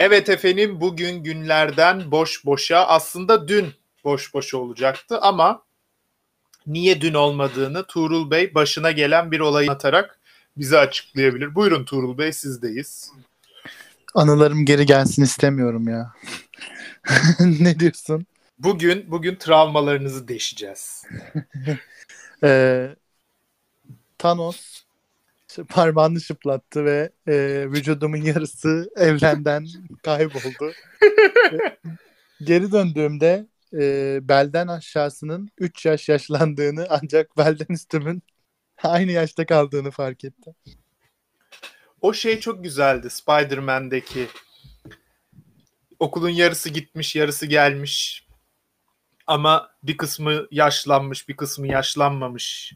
Evet efendim bugün günlerden boş boşa aslında dün boş boşa olacaktı ama niye dün olmadığını Tuğrul Bey başına gelen bir olayı atarak bize açıklayabilir. Buyurun Tuğrul Bey sizdeyiz. Anılarım geri gelsin istemiyorum ya. ne diyorsun? Bugün bugün travmalarınızı deşeceğiz. Ee, Thanos parmağını şıplattı ve e, vücudumun yarısı evrenden kayboldu. Geri döndüğümde e, belden aşağısının 3 yaş yaşlandığını ancak belden üstümün aynı yaşta kaldığını fark ettim. O şey çok güzeldi Spider-Man'deki. Okulun yarısı gitmiş, yarısı gelmiş. Ama bir kısmı yaşlanmış, bir kısmı yaşlanmamış.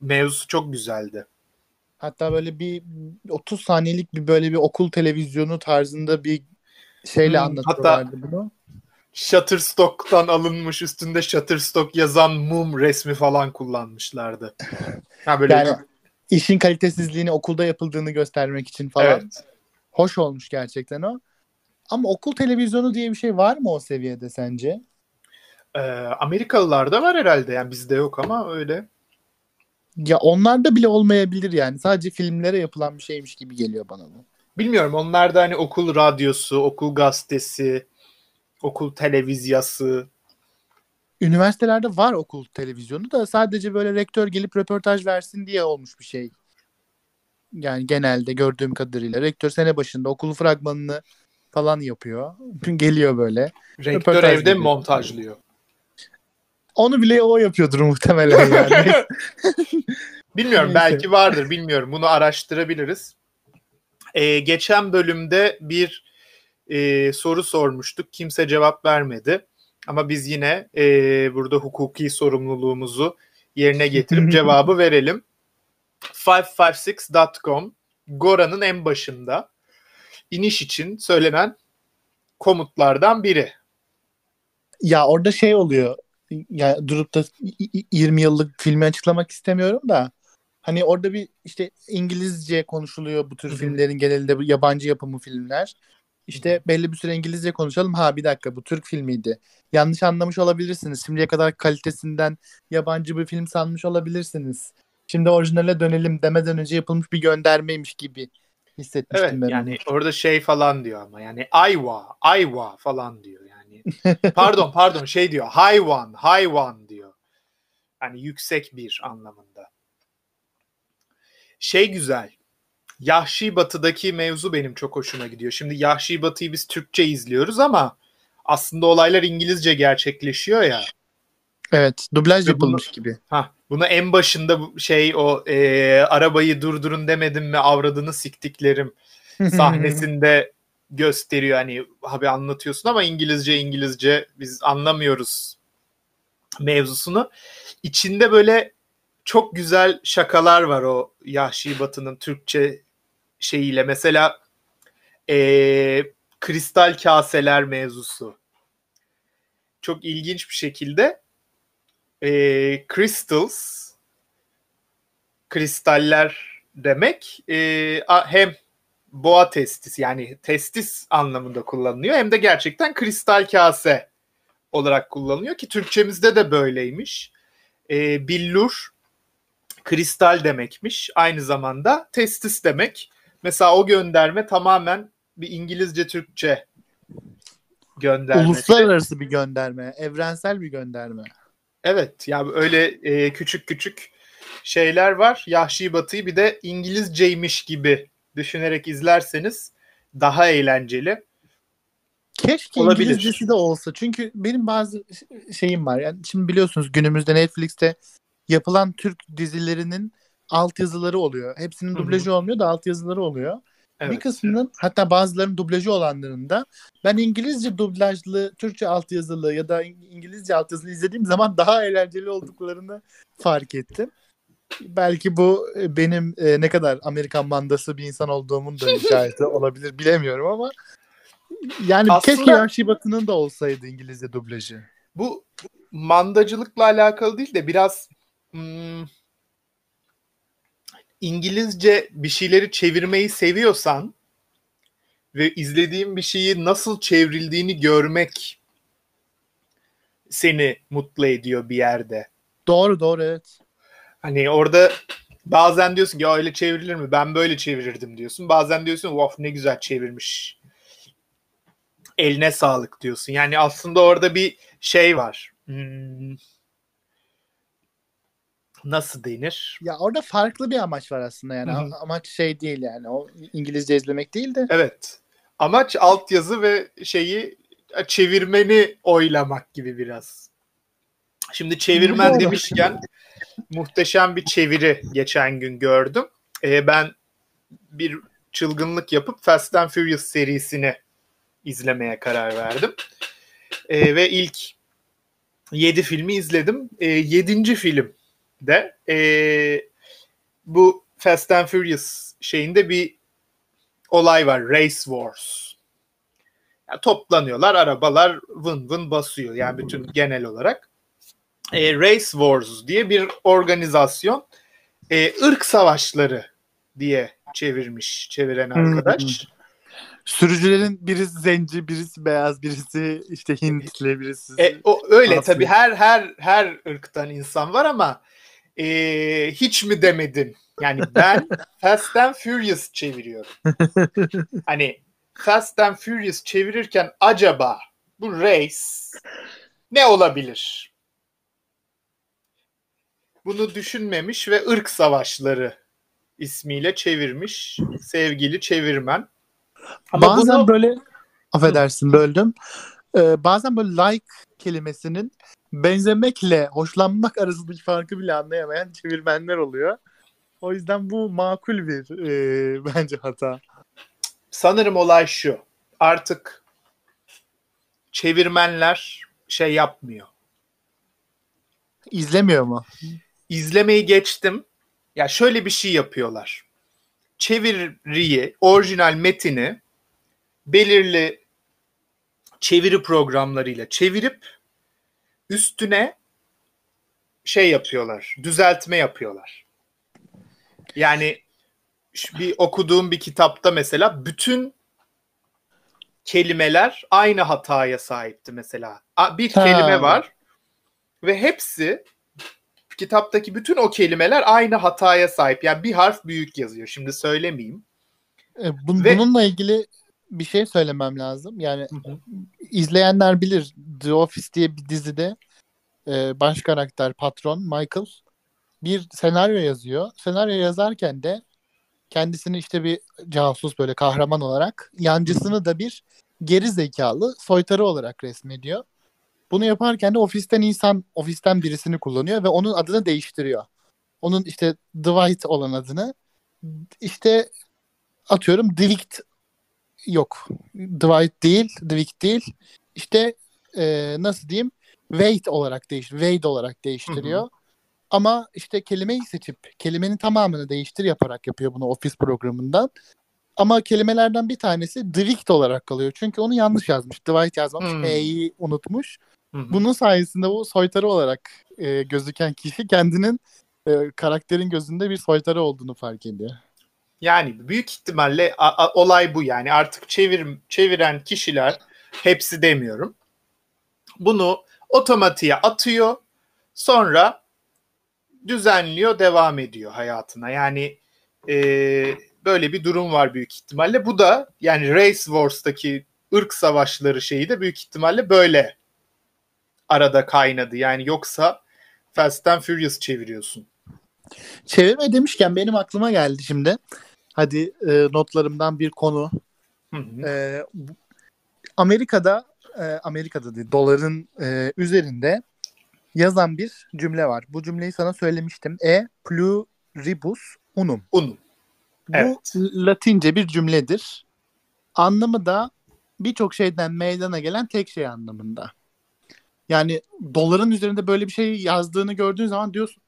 Mevzusu çok güzeldi. Hatta böyle bir 30 saniyelik bir böyle bir okul televizyonu tarzında bir şeyle Hmm, anlatıyorlardı bunu. Shutterstock'tan alınmış üstünde Shutterstock yazan mum resmi falan kullanmışlardı. Ha böyle Yani işin kalitesizliğini okulda yapıldığını göstermek için falan. evet. Hoş olmuş gerçekten o. Ama okul televizyonu diye bir şey var mı o seviyede sence? Ee, Amerikalılarda var herhalde yani bizde yok ama öyle. Ya onlarda bile olmayabilir yani. Sadece filmlere yapılan bir şeymiş gibi geliyor bana bu. Bilmiyorum onlarda hani okul radyosu, okul gazetesi, okul televizyası. Üniversitelerde var okul televizyonu da sadece böyle rektör gelip röportaj versin diye olmuş bir şey. Yani genelde gördüğüm kadarıyla rektör sene başında okul fragmanını falan yapıyor. Geliyor böyle. Rektör Röportaj evde mi montajlıyor? Onu bile o yapıyordur muhtemelen yani. Bilmiyorum belki vardır bilmiyorum. Bunu araştırabiliriz. Ee, geçen bölümde bir e, soru sormuştuk. Kimse cevap vermedi. Ama biz yine e, burada hukuki sorumluluğumuzu yerine getirip cevabı verelim. 556.com Gora'nın en başında iniş için söylenen komutlardan biri. ya orada şey oluyor. Ya durup da y- y- 20 yıllık filmi açıklamak istemiyorum da hani orada bir işte İngilizce konuşuluyor bu tür Hı hı. filmlerin genelinde yabancı yapımı filmler. İşte belli bir süre İngilizce konuşalım. Ha bir dakika bu Türk filmiydi. Yanlış anlamış olabilirsiniz. Şimdiye kadar kalitesinden yabancı bir film sanmış olabilirsiniz. Şimdi orijinale dönelim demeden önce yapılmış bir göndermeymiş gibi hissetmiştim Evet ben. yani orada şey falan diyor ama yani ayva, ayva falan diyor yani. pardon pardon şey diyor hayvan, hayvan diyor. Yani yüksek bir anlamında. Şey güzel. Yahşi Batı'daki mevzu benim çok hoşuma gidiyor. Şimdi Yahşi Batı'yı biz Türkçe izliyoruz ama aslında olaylar İngilizce gerçekleşiyor ya. Evet, dublaj yapılmış gibi. Ha, bunu en başında şey o e, arabayı durdurun demedim mi avradını siktiklerim sahnesinde gösteriyor. Hani abi anlatıyorsun ama İngilizce İngilizce biz anlamıyoruz mevzusunu. İçinde böyle çok güzel şakalar var o Yahşi Batı'nın Türkçe şeyiyle. Mesela eee, kristal kaseler mevzusu. Çok ilginç bir şekilde eee, crystals kristaller demek a- hem boğa testis yani testis anlamında kullanılıyor hem de gerçekten kristal kase olarak kullanılıyor ki Türkçemizde de böyleymiş. E, billur kristal demekmiş. Aynı zamanda testis demek. Mesela o gönderme tamamen bir İngilizce Türkçe göndermesi. Uluslararası bir gönderme, evrensel bir gönderme. Evet ya öyle e, küçük küçük şeyler var. Yahşi Batı'yı bir de İngilizceymiş gibi düşünerek izlerseniz daha eğlenceli. Keşke Olabilir. İngilizcesi de olsa. Çünkü benim bazı şeyim var. Yani şimdi biliyorsunuz günümüzde Netflix'te yapılan Türk dizilerinin altyazıları oluyor. Hepsinin dublajı olmuyor da altyazıları oluyor. Evet. Bir kısmının hatta bazılarının dublajı olanların da ben İngilizce dublajlı, Türkçe altyazılı ya da İngilizce altyazılı izlediğim zaman daha eğlenceli olduklarını fark ettim. Belki bu e, benim e, ne kadar Amerikan mandası bir insan olduğumun da işareti olabilir bilemiyorum ama yani Aslında- keşke Yahşi Batı'nın da olsaydı İngilizce dublajı. Bu mandacılıkla alakalı değil de biraz hmm, İngilizce bir şeyleri çevirmeyi seviyorsan ve izlediğin bir şeyi nasıl çevrildiğini görmek seni mutlu ediyor bir yerde. Doğru doğru evet. Hani orada bazen diyorsun ya öyle çevrilir mi? Ben böyle çevirirdim diyorsun. Bazen diyorsun of ne güzel çevirmiş. Eline sağlık diyorsun. Yani aslında orada bir şey var. Hmm. Nasıl denir? Ya orada farklı bir amaç var aslında yani. Hı hı. Amaç şey değil yani. O İngilizce izlemek değil de. Evet. Amaç altyazı ve şeyi çevirmeni oylamak gibi biraz. Şimdi çevirmen demişken muhteşem bir çeviri geçen gün gördüm. Ee, ben bir çılgınlık yapıp Fast and Furious serisini izlemeye karar verdim. Ee, ve ilk 7 filmi izledim. 7. film de ee, bu Fast and Furious şeyinde bir olay var. Race Wars. Yani toplanıyorlar, arabalar vın vın basıyor. Yani bütün genel olarak. E, Race Wars diye bir organizasyon e, ırk savaşları diye çevirmiş çeviren arkadaş. Sürücülerin birisi zenci, birisi beyaz, birisi işte Hintli, birisi. E, o öyle Nasıl? tabii her her her ırktan insan var ama e, hiç mi demedin? Yani ben Fast and Furious çeviriyorum. Hani Fast and Furious çevirirken acaba bu race ne olabilir? Bunu düşünmemiş ve ırk savaşları ismiyle çevirmiş sevgili çevirmen. Ama bazen bunu böyle affedersin böldüm. Ee, bazen böyle like kelimesinin benzemekle hoşlanmak arasındaki farkı bile anlayamayan çevirmenler oluyor. O yüzden bu makul bir e, bence hata. sanırım olay şu. Artık çevirmenler şey yapmıyor. İzlemiyor mu? İzlemeyi geçtim. Ya şöyle bir şey yapıyorlar. Çeviriyi, orijinal metini belirli çeviri programlarıyla çevirip üstüne şey yapıyorlar. Düzeltme yapıyorlar. Yani bir okuduğum bir kitapta mesela bütün kelimeler aynı hataya sahipti mesela. Bir Ha. kelime var ve hepsi kitaptaki bütün o kelimeler aynı hataya sahip. Yani bir harf büyük yazıyor. Şimdi söylemeyeyim. E, bun- Ve- Bununla ilgili bir şey söylemem lazım. Yani izleyenler bilir The Office diye bir dizide e, baş karakter patron Michael bir senaryo yazıyor. Senaryo yazarken de kendisini işte bir casus böyle kahraman olarak yancısını da bir geri zekalı soytarı olarak resmediyor. Bunu yaparken de ofisten insan ofisten birisini kullanıyor ve onun adını değiştiriyor. Onun işte Dwight olan adını işte atıyorum Dwight yok. Dwight değil, Dwight değil. İşte e, nasıl diyeyim? Wade olarak değiş, Wade olarak değiştiriyor. Ama işte kelimeyi seçip kelimenin tamamını değiştir yaparak yapıyor bunu Office programından. Ama kelimelerden bir tanesi Dwight olarak kalıyor. Çünkü onu yanlış yazmış. Dwight yazmamış. Hmm. E'yi unutmuş. Hı hı. Bunun sayesinde bu soytarı olarak e, gözüken kişi kendinin e, karakterin gözünde bir soytarı olduğunu fark ediyor. Yani büyük ihtimalle a- a- olay bu yani artık çevir çeviren kişiler hepsi demiyorum. Bunu otomatiğe atıyor. Sonra düzenliyor, devam ediyor hayatına. Yani e, böyle bir durum var büyük ihtimalle. Bu da yani Race Wars'taki ırk savaşları şeyi de büyük ihtimalle böyle arada kaynadı. Yani yoksa Fast and Furious çeviriyorsun. Çevirme demişken benim aklıma geldi şimdi. Hadi e, notlarımdan bir konu. Hı hı. E, bu- Amerika'da e, Amerika'da değil doların e, üzerinde yazan bir cümle var. Bu cümleyi sana söylemiştim. E pluribus unum. Unum. Bu Evet. Latince bir cümledir. Anlamı da birçok şeyden meydana gelen tek şey anlamında. Yani doların üzerinde böyle bir şey yazdığını gördüğün zaman diyorsun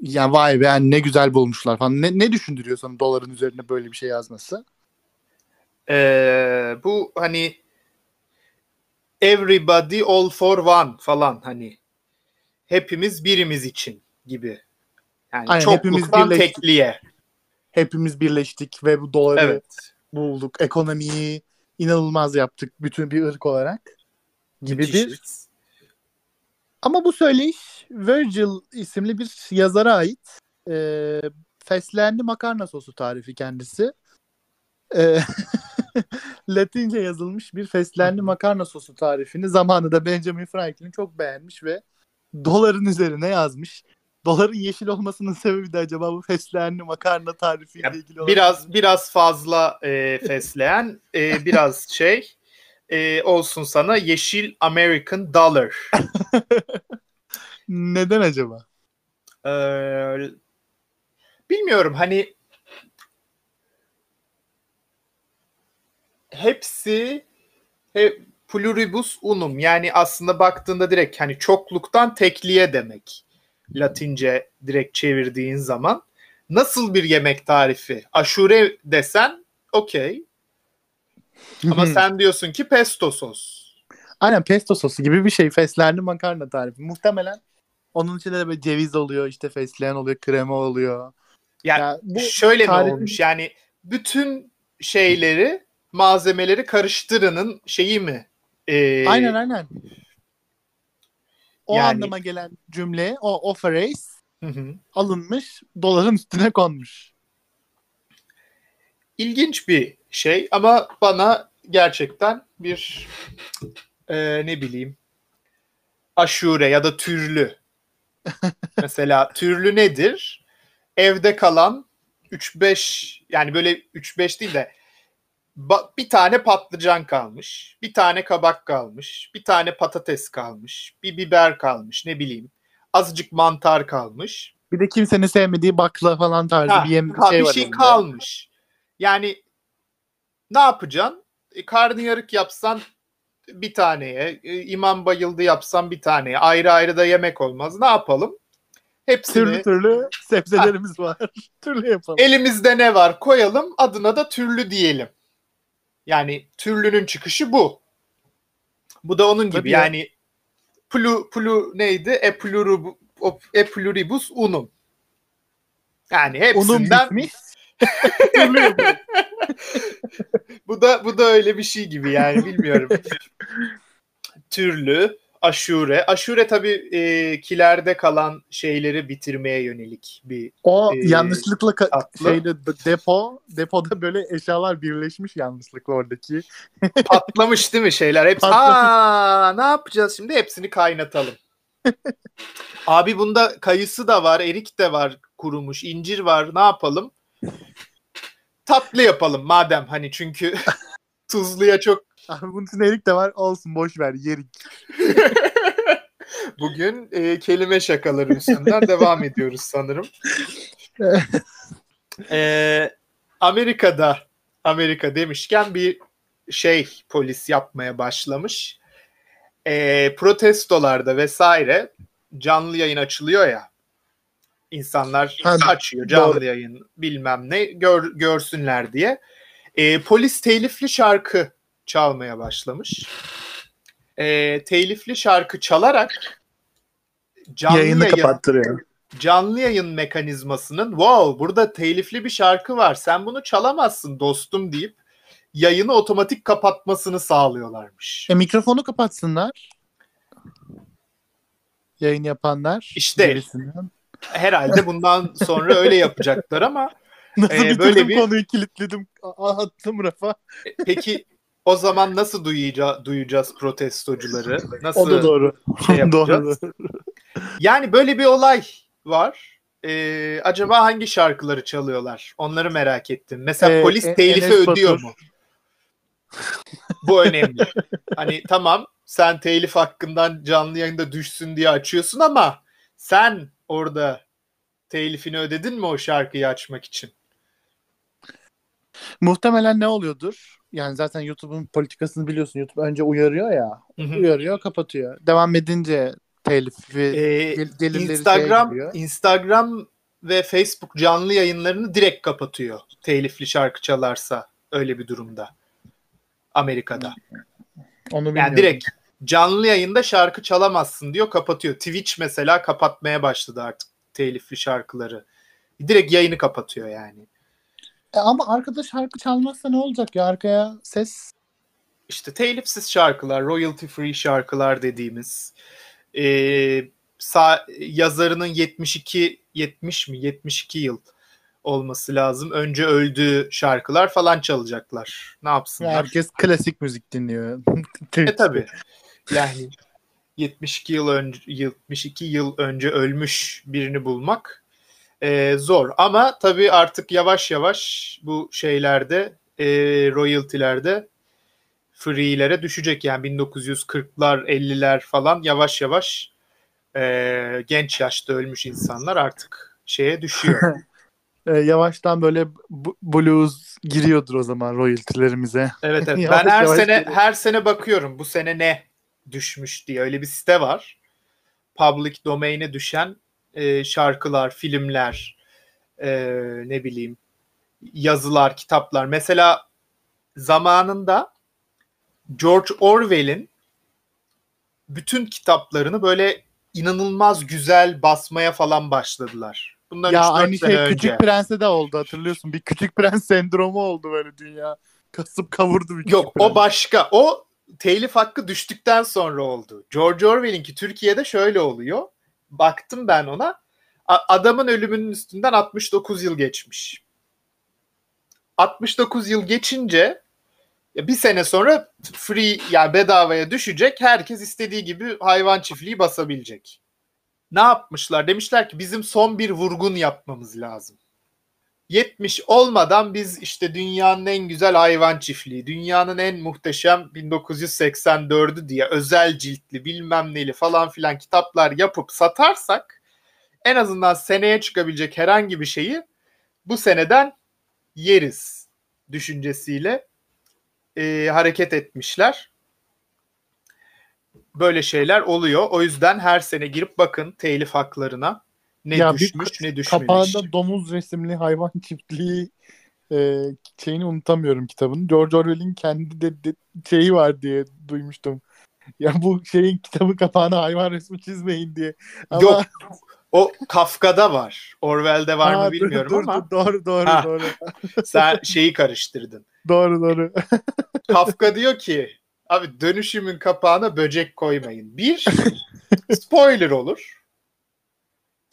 ya vay be yani ne güzel bulmuşlar falan. Ne, ne düşündürüyor sana doların üzerine böyle bir şey yazması? Ee, bu hani everybody all for one falan hani hepimiz birimiz için gibi. Yani Aynen, hepimiz çokluktan birleştik. tekliğe. Hepimiz birleştik ve bu doları Evet. bulduk. Ekonomiyi inanılmaz yaptık bütün bir ırk olarak gibi bir. Ama bu söyleyiş Virgil isimli bir yazara ait. E, fesleğenli makarna sosu tarifi kendisi. E, Latince yazılmış bir fesleğenli makarna sosu tarifini zamanında Benjamin Franklin çok beğenmiş ve doların üzerine yazmış. Doların yeşil olmasının sebebi de acaba bu fesleğenli makarna tarifiyle Ya, ilgili olabilir. Biraz biraz fazla e, fesleğen, e, biraz şey e, olsun sana yeşil American Dollar. Neden acaba? Ee, bilmiyorum hani hepsi he, pluribus unum yani aslında baktığında direkt hani çokluktan tekliğe demek. Latince direkt çevirdiğin zaman nasıl bir yemek tarifi? Aşure desen okey. Ama sen diyorsun ki pesto sos. Aynen pesto sosu gibi bir şey. Fesleğenli makarna tarifi. Muhtemelen onun içinde de böyle ceviz oluyor, işte fesleğen oluyor, krema oluyor. Yani Ya bu şöyle tarifin- mi olmuş? Yani bütün şeyleri, malzemeleri karıştırının şeyi mi? Ee, Aynen aynen. O Yani- anlama gelen cümle, o, o phrase hı hı. alınmış, doların üstüne konmuş. İlginç bir şey ama bana gerçekten bir e, ne bileyim aşure ya da türlü. Mesela türlü nedir? Evde kalan 3-5 yani böyle 3-5 değil de bir tane patlıcan kalmış, bir tane kabak kalmış, bir tane patates kalmış, bir biber kalmış ne bileyim. Azıcık mantar kalmış. Bir de kimsenin sevmediği bakla falan tarzı Ha, bir, yem, ha, şey bir var. şey onda. kalmış. Yani ne yapacaksın? E, karnıyarık yapsan bir taneye, e, imam bayıldı yapsan bir taneye. Ayrı ayrı da yemek olmaz. Ne yapalım? Hepsini Türlü türlü sebzelerimiz var. türlü yapalım. elimizde ne var koyalım. Adına da türlü diyelim. Yani türlünün çıkışı bu. Bu da onun gibi. Tabii ya. yani plu plu neydi? E o- e pluribus unum. Yani Unum hepsinden bitmiş. bu da bu da öyle bir şey gibi yani bilmiyorum. Türlü, aşure. Aşure tabii e, kilerde kalan şeyleri bitirmeye yönelik bir O Ee, yanlışlıkla ka- şeyde d- depo depoda böyle eşyalar birleşmiş yanlışlıkla oradaki. patlamış değil mi şeyler? Hepsi Patlamış. aa ne yapacağız şimdi? Hepsini kaynatalım. Abi bunda kayısı da var, erik de var kurumuş, incir var. Ne yapalım? Tatlı yapalım madem hani çünkü tuzluya çok Abi bunun içinde erik de var. Olsun boş ver yerik. Bugün e, kelime şakaları üstünden devam ediyoruz sanırım. E, Amerika'da Amerika demişken bir şey polis yapmaya başlamış. E, protestolarda vesaire canlı yayın açılıyor ya. İnsanlar Ha, açıyor canlı doğru. yayın bilmem ne gör, görsünler diye. E, polis telifli şarkı çalmaya başlamış. E, telifli şarkı çalarak canlı Yayını yayın, kapattırıyor. canlı yayın mekanizmasının wow burada telifli bir şarkı var sen bunu çalamazsın dostum deyip yayını otomatik kapatmasını sağlıyorlarmış. E mikrofonu kapatsınlar. Yayın yapanlar. İşte. birisinden. Herhalde bundan sonra öyle yapacaklar ama Nasıl bitirdim böyle bir- konuyu kilitledim. A- attım rafa. peki o zaman nasıl duyuca- duyacağız protestocuları? Nasıl O da doğru. şey yapacağız? doğru. Yani böyle bir olay var. Ee, acaba hangi şarkıları çalıyorlar? Onları merak ettim. Mesela Ee, polis E- telifi Enes ödüyor Batur. mu? Bu önemli. hani tamam sen telif hakkından canlı yayında düşsün diye açıyorsun ama sen orada telifini ödedin mi o şarkıyı açmak için? Muhtemelen ne oluyordur? Yani zaten YouTube'un politikasını biliyorsun. YouTube önce uyarıyor ya. Hı hı. Uyarıyor, kapatıyor. Devam edince telifi Ee, gelirleri Instagram. Instagram ve Facebook canlı yayınlarını direkt kapatıyor. Telifli şarkı çalarsa öyle bir durumda. Amerika'da. Onu bilmiyorum. Yani direkt canlı yayında şarkı çalamazsın diyor kapatıyor. Twitch mesela kapatmaya başladı artık telifli şarkıları. Direkt yayını kapatıyor yani. E ama arkada şarkı çalmazsa ne olacak ya arkaya ses? İşte telifsiz şarkılar, royalty free şarkılar dediğimiz. Ee, sa- yazarının 72 70 mi 72 yıl olması lazım. Önce öldüğü şarkılar falan çalacaklar. Ne yapsınlar? Herkes klasik müzik dinliyor. e tabi. Yani 72 yıl önce 72 yıl önce ölmüş birini bulmak e, zor. Ama tabii artık yavaş yavaş bu şeylerde e, royaltilerde free'lere düşecek. Yani 1940'lar 50'ler falan yavaş yavaş e, genç yaşta ölmüş insanlar artık şeye düşüyor. e, yavaştan böyle blues giriyordur o zaman royaltilerimize. Evet evet. ben her sene giriyor. her sene bakıyorum bu sene ne düşmüş diye öyle bir site var. Public domain'e düşen e, şarkılar, filmler, e, ne bileyim yazılar, kitaplar. Mesela zamanında George Orwell'in bütün kitaplarını böyle inanılmaz güzel basmaya falan başladılar. Bundan ya aynı şey önce. Küçük Prens'e de oldu hatırlıyorsun. Bir Küçük Prens sendromu oldu böyle dünya. Kasıp kavurdu bir Yok Prens. o başka. O telif hakkı düştükten sonra oldu. George Orwell'inki Türkiye'de şöyle oluyor. Baktım ben ona. Adamın ölümünün üstünden 69 yıl geçmiş. 69 yıl geçince bir sene sonra free yani bedavaya düşecek. Herkes istediği gibi hayvan çiftliği basabilecek. Ne yapmışlar? Demişler ki bizim son bir vurgun yapmamız lazım. 70 olmadan biz işte dünyanın en güzel hayvan çiftliği, dünyanın en muhteşem 1984'ü diye özel ciltli bilmem neli falan filan kitaplar yapıp satarsak en azından seneye çıkabilecek herhangi bir şeyi bu seneden yeriz düşüncesiyle e, hareket etmişler. Böyle şeyler oluyor. O yüzden her sene girip bakın telif haklarına ne ya düşmüş ne düşmemiş. Kapağında domuz resimli hayvan çiftliği e, şeyini unutamıyorum kitabın. George Orwell'in kendi de, de şeyi var diye duymuştum. Ya bu şeyin kitabı kapağına hayvan resmi çizmeyin diye. Ama... Yok o Kafka'da var. Orwell'de var ha, mı bilmiyorum dur, ama. Doğru doğru ha, doğru. sen şeyi karıştırdın. Doğru doğru. Kafka diyor ki abi dönüşümün kapağına böcek koymayın. Bir spoiler olur.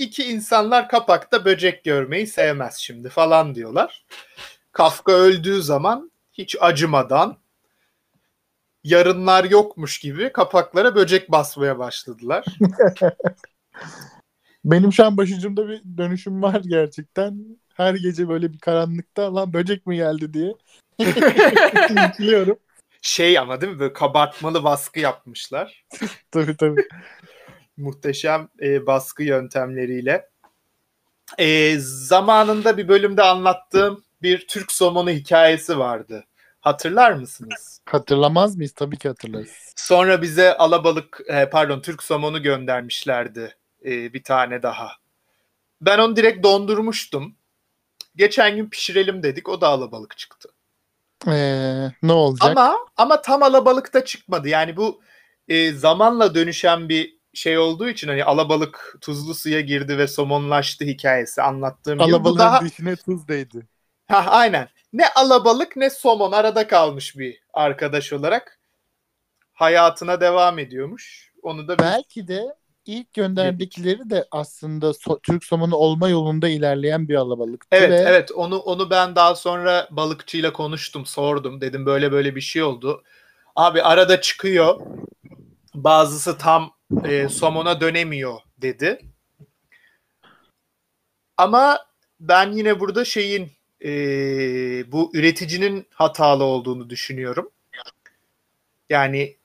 İki insanlar kapakta böcek görmeyi sevmez şimdi falan diyorlar. Kafka öldüğü zaman hiç acımadan yarınlar yokmuş gibi kapaklara böcek basmaya başladılar. Benim şu an başucumda bir dönüşüm var gerçekten. Her gece böyle bir karanlıkta lan böcek mi geldi diye. Biliyorum. Şey ama değil mi böyle kabartmalı baskı yapmışlar. tabii tabii. Muhteşem e, baskı yöntemleriyle. E, zamanında bir bölümde anlattığım bir Türk somonu hikayesi vardı. Hatırlar mısınız? Hatırlamaz mıyız? Tabii ki hatırlarız. Sonra bize alabalık, e, pardon Türk somonu göndermişlerdi e, bir tane daha. Ben onu direkt dondurmuştum. Geçen gün pişirelim dedik. O da alabalık çıktı. Ee, ne olacak? Ama ama tam alabalık da çıkmadı. Yani bu e, zamanla dönüşen bir şey olduğu için hani alabalık tuzlu suya girdi ve somonlaştı hikayesi anlattığım gibi. Alabalığın daha... dişine tuz değdi. Ha, aynen. Ne alabalık ne somon arada kalmış bir arkadaş olarak hayatına devam ediyormuş. Onu da belki de ilk gönderdikleri de aslında so- Türk somonu olma yolunda ilerleyen bir alabalıktı. Evet ve... evet onu onu ben daha sonra balıkçıyla konuştum sordum dedim böyle böyle bir şey oldu. Abi arada çıkıyor bazısı tam e, somona dönemiyor dedi. Ama ben yine burada şeyin e, bu üreticinin hatalı olduğunu düşünüyorum. Yani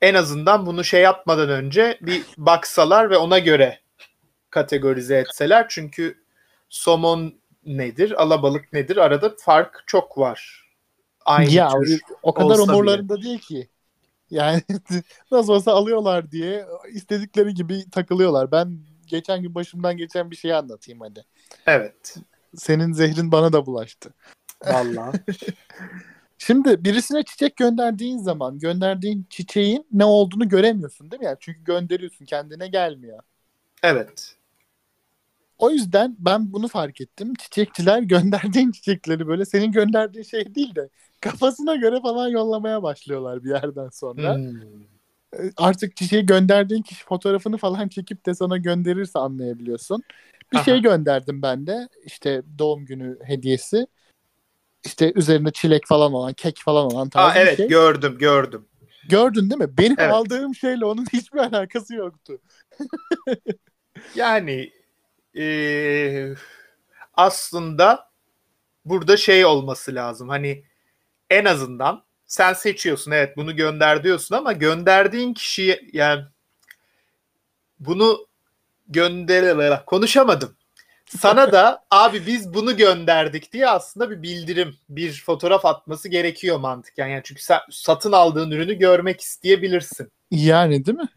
en azından bunu şey yapmadan önce bir baksalar ve ona göre kategorize etseler. Çünkü somon nedir, alabalık nedir arada fark çok var. Aynı ya tür o kadar umurlarında bile. değil ki. Yani nasıl olsa alıyorlar diye istedikleri gibi takılıyorlar. Ben geçen gün başımdan geçen bir şeyi anlatayım hadi. Evet. Senin zehrin bana da bulaştı. Vallahi. Şimdi birisine çiçek gönderdiğin zaman gönderdiğin çiçeğin ne olduğunu göremiyorsun değil mi? Yani çünkü gönderiyorsun kendine gelmiyor. Evet. O yüzden ben bunu fark ettim. Çiçekçiler gönderdiğin çiçekleri böyle senin gönderdiğin şey değil de kafasına göre falan yollamaya başlıyorlar bir yerden sonra. Hmm. Artık çiçeği gönderdiğin kişi fotoğrafını falan çekip de sana gönderirse anlayabiliyorsun. Bir Aha. şey gönderdim ben de. İşte doğum günü hediyesi. İşte üzerinde çilek falan olan, kek falan olan Aa, tarzı bir evet şey. gördüm gördüm. Gördün değil mi? Benim Evet. aldığım şeyle onun hiçbir alakası yoktu. Yani eee, aslında burada şey olması lazım. Hani en azından sen seçiyorsun evet bunu gönder diyorsun ama gönderdiğin kişiye yani bunu gönder konuşamadım. Sana da abi biz bunu gönderdik diye aslında bir bildirim, bir fotoğraf atması gerekiyor mantıken. Yani çünkü sen satın aldığın ürünü görmek isteyebilirsin. Yani değil mi?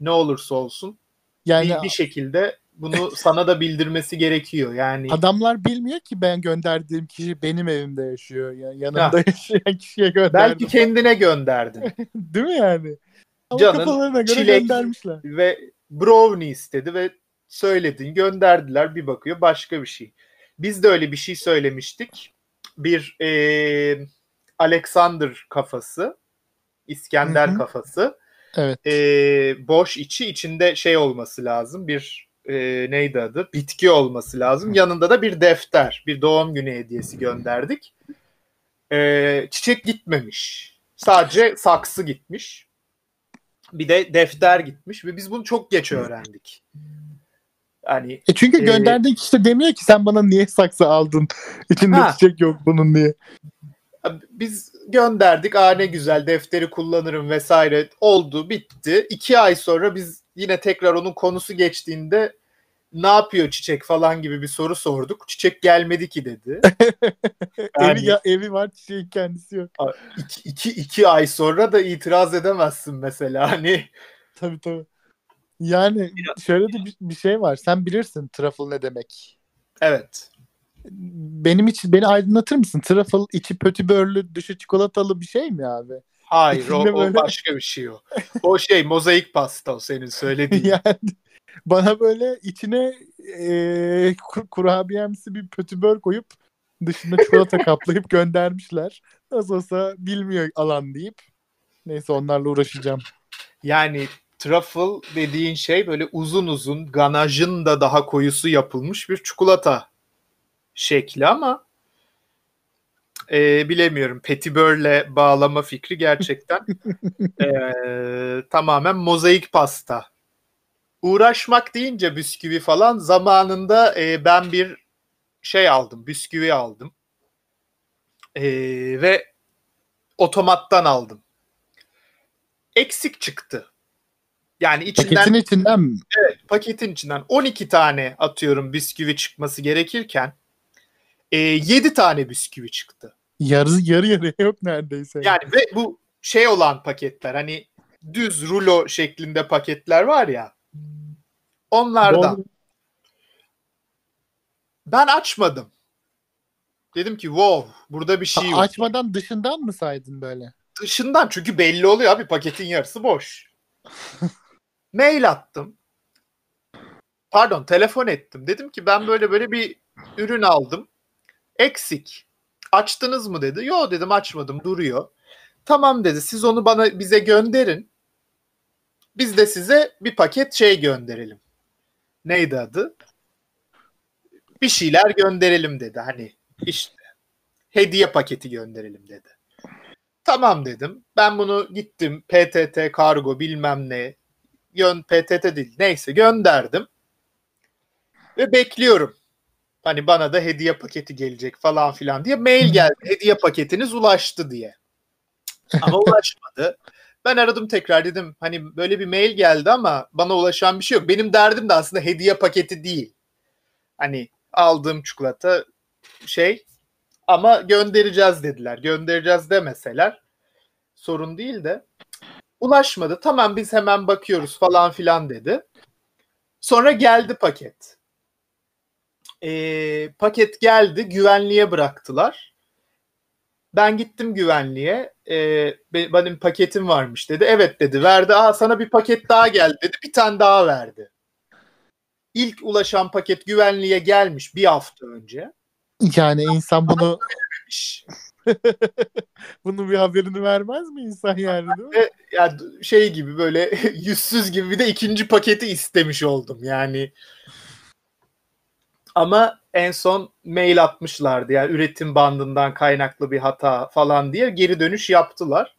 Ne olursa olsun. Yani bir, bir şekilde bunu sana da bildirmesi gerekiyor. Yani adamlar bilmiyor ki ben gönderdiğim kişi benim evimde yaşıyor. Yani yanımda Ha. yaşayan kişiye gönderdim. belki kendine gönderdin Değil mi yani? Ama Canın kafalarına göre çilek- göndermişler. ve brownie istedi ve söyledin, gönderdiler. Bir bakıyor başka bir şey. Biz de öyle bir şey söylemiştik. Bir eee, Alexander kafası, İskender Hı hı. kafası. Evet. Eee, boş içi içinde şey olması lazım. Bir eee, neydi adı? Bitki olması lazım. Yanında da bir defter, bir doğum günü hediyesi gönderdik. Eee, çiçek gitmemiş. Sadece saksı gitmiş. Bir de defter gitmiş ve biz bunu çok geç öğrendik. Hani E çünkü gönderdiğin kişi de demiyor ki sen bana niye saksı aldın? İçinde Ha. çiçek yok bunun diye. biz gönderdik. Aa ne güzel defteri kullanırım vesaire. Oldu bitti. İki ay sonra biz yine tekrar onun konusu geçtiğinde ne yapıyor çiçek falan gibi bir soru sorduk. Çiçek gelmedi ki dedi. Yani- Evi, ya, evi var çiçeğin kendisi yok. iki, iki, iki ay sonra da itiraz edemezsin mesela. Hani Tabii tabii. Yani şöyle de bir, bir şey var. Sen bilirsin truffle ne demek. evet. Benim için beni aydınlatır mısın? Truffle içi pötibörlü, dışı çikolatalı bir şey mi abi? Hayır o, İçinde o böyle- başka bir şey o. O şey mozaik pasta o senin söylediğin. yani bana böyle içine e, kur- kurabiyemsi bir pötibör koyup dışında çikolata kaplayıp göndermişler. Nasıl olsa bilmiyor alan deyip. Neyse onlarla uğraşacağım. Yani truffle dediğin şey böyle uzun uzun ganajın da daha koyusu yapılmış bir çikolata şekli ama e, bilemiyorum. Petibörle bağlama fikri gerçekten e, tamamen mozaik pasta. Uğraşmak deyince bisküvi falan zamanında e, ben bir şey aldım. Bisküvi aldım. E, ve otomattan aldım. Eksik çıktı. Yani içinden Paketin içinden mi? paketin içinden 12 tane atıyorum bisküvi çıkması gerekirken e, 7 tane bisküvi çıktı. Yarı yarı yarıya yok neredeyse. Yani ve bu şey olan paketler hani düz rulo şeklinde paketler var ya onlardan. Doğru. Ben açmadım. Dedim ki wow burada bir şey var. açmadan dışından mı saydın böyle? Dışından çünkü belli oluyor abi paketin yarısı boş. Mail attım. Pardon telefon ettim. Dedim ki ben böyle böyle bir ürün aldım. Eksik. Açtınız mı dedi. Yo dedim açmadım duruyor. Tamam dedi siz onu bana bize gönderin. Biz de size bir paket şey gönderelim. Neydi adı? Bir şeyler gönderelim dedi. Hani işte hediye paketi gönderelim dedi. Tamam dedim. Ben bunu gittim PTT kargo bilmem ne yön PTT değil neyse gönderdim. Ve bekliyorum. Hani bana da hediye paketi gelecek falan filan diye mail geldi. Hediye paketiniz ulaştı diye. Ama ulaşmadı. Ben aradım tekrar dedim hani böyle bir mail geldi ama bana ulaşan bir şey yok. Benim derdim de aslında hediye paketi değil. Hani aldığım çikolata şey ama göndereceğiz dediler. Göndereceğiz demeseler sorun değil de ulaşmadı. Tamam biz hemen bakıyoruz falan filan dedi. Sonra geldi paket. Ee, paket geldi güvenliğe bıraktılar. Ben gittim güvenliğe. Be- benim paketim varmış dedi. Evet dedi. Verdi. Aa sana bir paket daha geldi dedi. Bir tane daha verdi. ilk ulaşan paket güvenliğe gelmiş bir hafta önce. Yani insan bunu bunun bir haberini vermez mi insan yani değil mi? Ve ya şey gibi böyle yüzsüz gibi bir de ikinci paketi istemiş oldum yani. Ama en son mail atmışlardı yani üretim bandından kaynaklı bir hata falan diye geri dönüş yaptılar.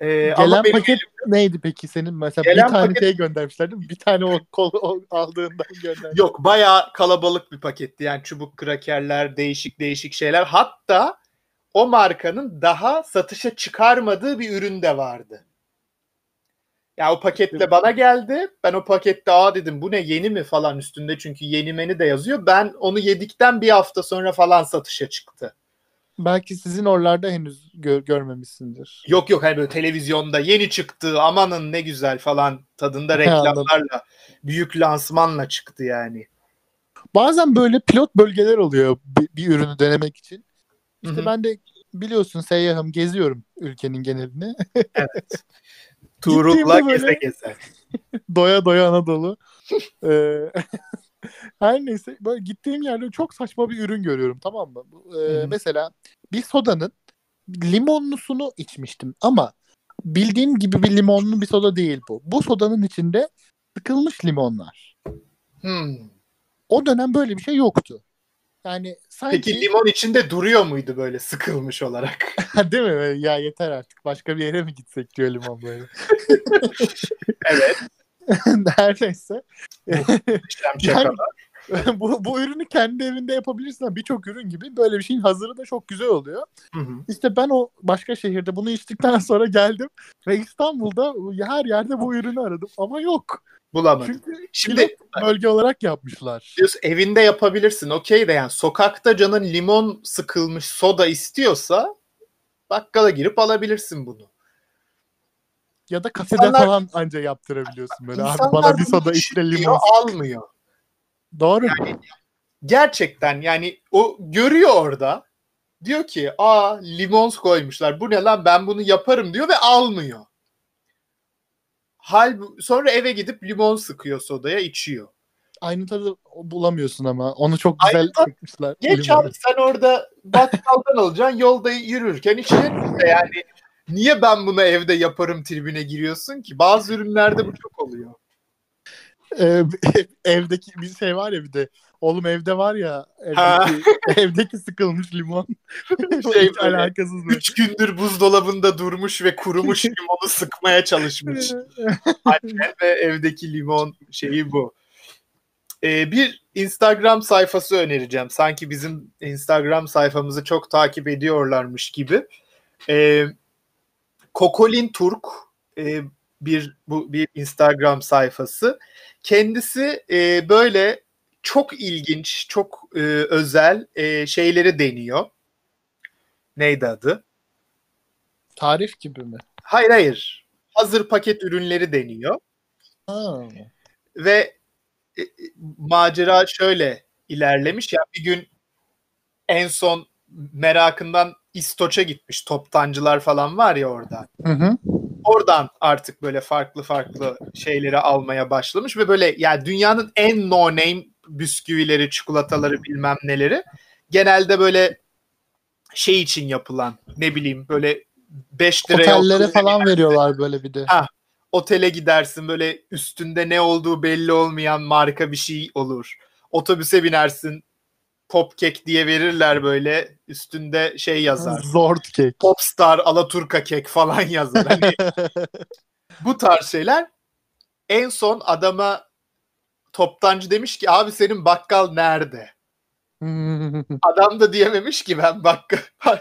Ee, Gelen ama benim paket neydi peki senin mesela bir tane paket... şey göndermişler değil mi? Bir tane o kol o aldığından göndermişler. Yok bayağı kalabalık bir paketti yani çubuk krakerler değişik değişik şeyler hatta o markanın daha satışa çıkarmadığı bir ürün de vardı. Ya o paketle bana geldi. Ben o pakette aa dedim bu ne yeni mi falan üstünde çünkü yeni menü de yazıyor. Ben onu yedikten bir hafta sonra falan satışa çıktı. Belki sizin oralarda henüz gör, görmemişsindir. Yok yok hani böyle televizyonda yeni çıktı amanın ne güzel falan tadında reklamlarla büyük lansmanla çıktı yani. Bazen böyle pilot bölgeler oluyor bir, bir ürünü denemek için. İşte Hı-hı. ben de biliyorsun seyyahım geziyorum ülkenin genelini. evet. Tuğrul'la geze geze. doya doya Anadolu. ee, her neyse böyle gittiğim yerde çok saçma bir ürün görüyorum tamam mı? Ee, mesela bir sodanın limonlusunu içmiştim ama bildiğim gibi bir limonlu bir soda değil bu. Bu sodanın içinde sıkılmış limonlar. Hmm. O dönem böyle bir şey yoktu. Yani sanki... Peki limon içinde duruyor muydu böyle sıkılmış olarak? Değil mi? Ya yeter artık. Başka bir yere mi gitsek diyor limon böyle. evet. Her neyse. yani, bu, bu ürünü kendi evinde yapabilirsin. Birçok ürün gibi böyle bir şeyin hazırı da çok güzel oluyor. Hı hı. İşte ben o başka şehirde bunu içtikten sonra geldim ve İstanbul'da her yerde bu ürünü aradım ama yok bulamadım. Çünkü Şimdi bölge olarak yapmışlar. Diyorsun, evinde yapabilirsin okey de yani sokakta canın limon sıkılmış soda istiyorsa bakkala girip alabilirsin bunu. Ya da kafede insanlar, falan anca yaptırabiliyorsun böyle. Abi bana bir soda işte limon. almıyor. Doğru. Yani, gerçekten yani o görüyor orada. Diyor ki aa limon koymuşlar. Bu ne lan ben bunu yaparım diyor ve almıyor. Hal sonra eve gidip limon sıkıyor sodaya içiyor. Aynı tadı bulamıyorsun ama. Onu çok güzel sıkmışlar. Geç limonu. abi sen orada bakkaldan alacaksın yolda yürürken içeceksin yani. Niye ben bunu evde yaparım tribüne giriyorsun ki? Bazı ürünlerde bu çok oluyor. Evdeki bir şey var ya bir de Oğlum evde var ya evdeki, evdeki sıkılmış limon. şey Hiç alakasız? Üç gündür buzdolabında durmuş ve kurumuş limonu sıkmaya çalışmış. Anne ve evdeki limon şeyi bu. Ee, bir Instagram sayfası önereceğim. Sanki bizim Instagram sayfamızı çok takip ediyorlarmış gibi. Ee, Kokolin Turk e, bir bu bir Instagram sayfası. Kendisi e, böyle çok ilginç, çok e, özel e, şeyleri deniyor. Neydi adı? Tarif gibi mi? Hayır hayır. Hazır paket ürünleri deniyor. Ha. Ve e, macera şöyle ilerlemiş. Ya bir gün en son merakından İstoç'a gitmiş. Toptancılar falan var ya orada. Hı hı. Oradan artık böyle farklı farklı şeyleri almaya başlamış ve böyle yani dünyanın en no name bisküvileri, çikolataları bilmem neleri genelde böyle şey için yapılan ne bileyim böyle 5 liraya otellere falan gidersin. veriyorlar böyle bir de. Ha, otele gidersin böyle üstünde ne olduğu belli olmayan marka bir şey olur. Otobüse binersin pop kek diye verirler böyle üstünde şey yazar. Zord kek. Popstar, Alaturka kek falan yazar. Hani bu tarz şeyler en son adama toptancı demiş ki abi senin bakkal nerede? Adam da diyememiş ki ben bakkal ben,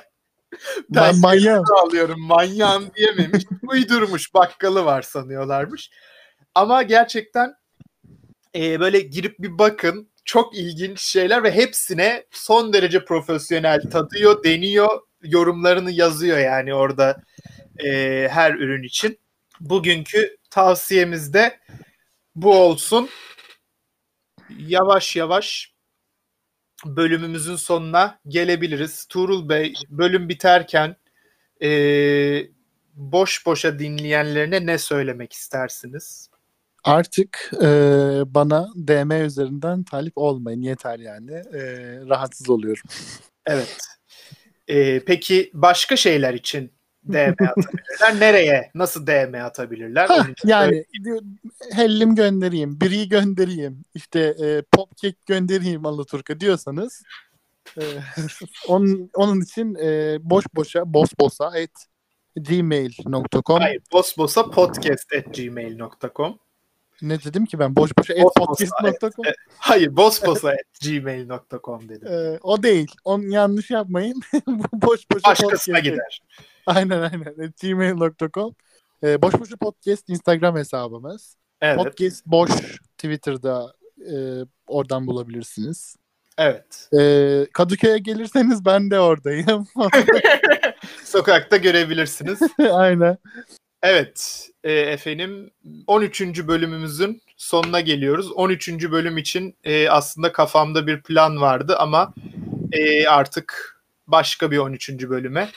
ben manyağım. alıyorum manyağım diyememiş. Uydurmuş bakkalı var sanıyorlarmış. Ama gerçekten e, böyle girip bir bakın çok ilginç şeyler ve hepsine son derece profesyonel tadıyor, deniyor, yorumlarını yazıyor yani orada e, her ürün için. Bugünkü tavsiyemiz de bu olsun yavaş yavaş bölümümüzün sonuna gelebiliriz. Tuğrul Bey bölüm biterken e, boş boşa dinleyenlerine ne söylemek istersiniz? Artık e, bana DM üzerinden talip olmayın yeter yani. E, rahatsız oluyorum. Evet. Ee, peki başka şeyler için DM atabilirler. Nereye? Nasıl DM atabilirler? İçin yani diyor, hellim göndereyim, biri göndereyim, işte e, popkek göndereyim Alaturka diyorsanız e, onun, onun için e, boş boşa, boş boşa et gmail.com Hayır, bosbosa podcast at gmail.com. Ne dedim ki ben? Boş boşa podcast.com. Hayır, bosbosa gmail.com dedim. E, o değil. Onu yanlış yapmayın. Boş boşa Başkasına podcast. gider. Aynen aynen. At gmail.com e, Boş boşa podcast Instagram hesabımız. Evet. Podcast boş Twitter'da e, oradan bulabilirsiniz. Evet. E, Kadıköy'e gelirseniz ben de oradayım. Sokakta görebilirsiniz. Aynen. Evet e, efendim 13. bölümümüzün sonuna geliyoruz. 13. bölüm için e, aslında kafamda bir plan vardı ama e, artık başka bir 13. bölüme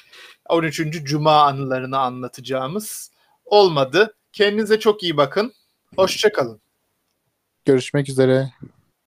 13. Cuma anılarını anlatacağımız olmadı. Kendinize çok iyi bakın. Hoşçakalın. Görüşmek üzere.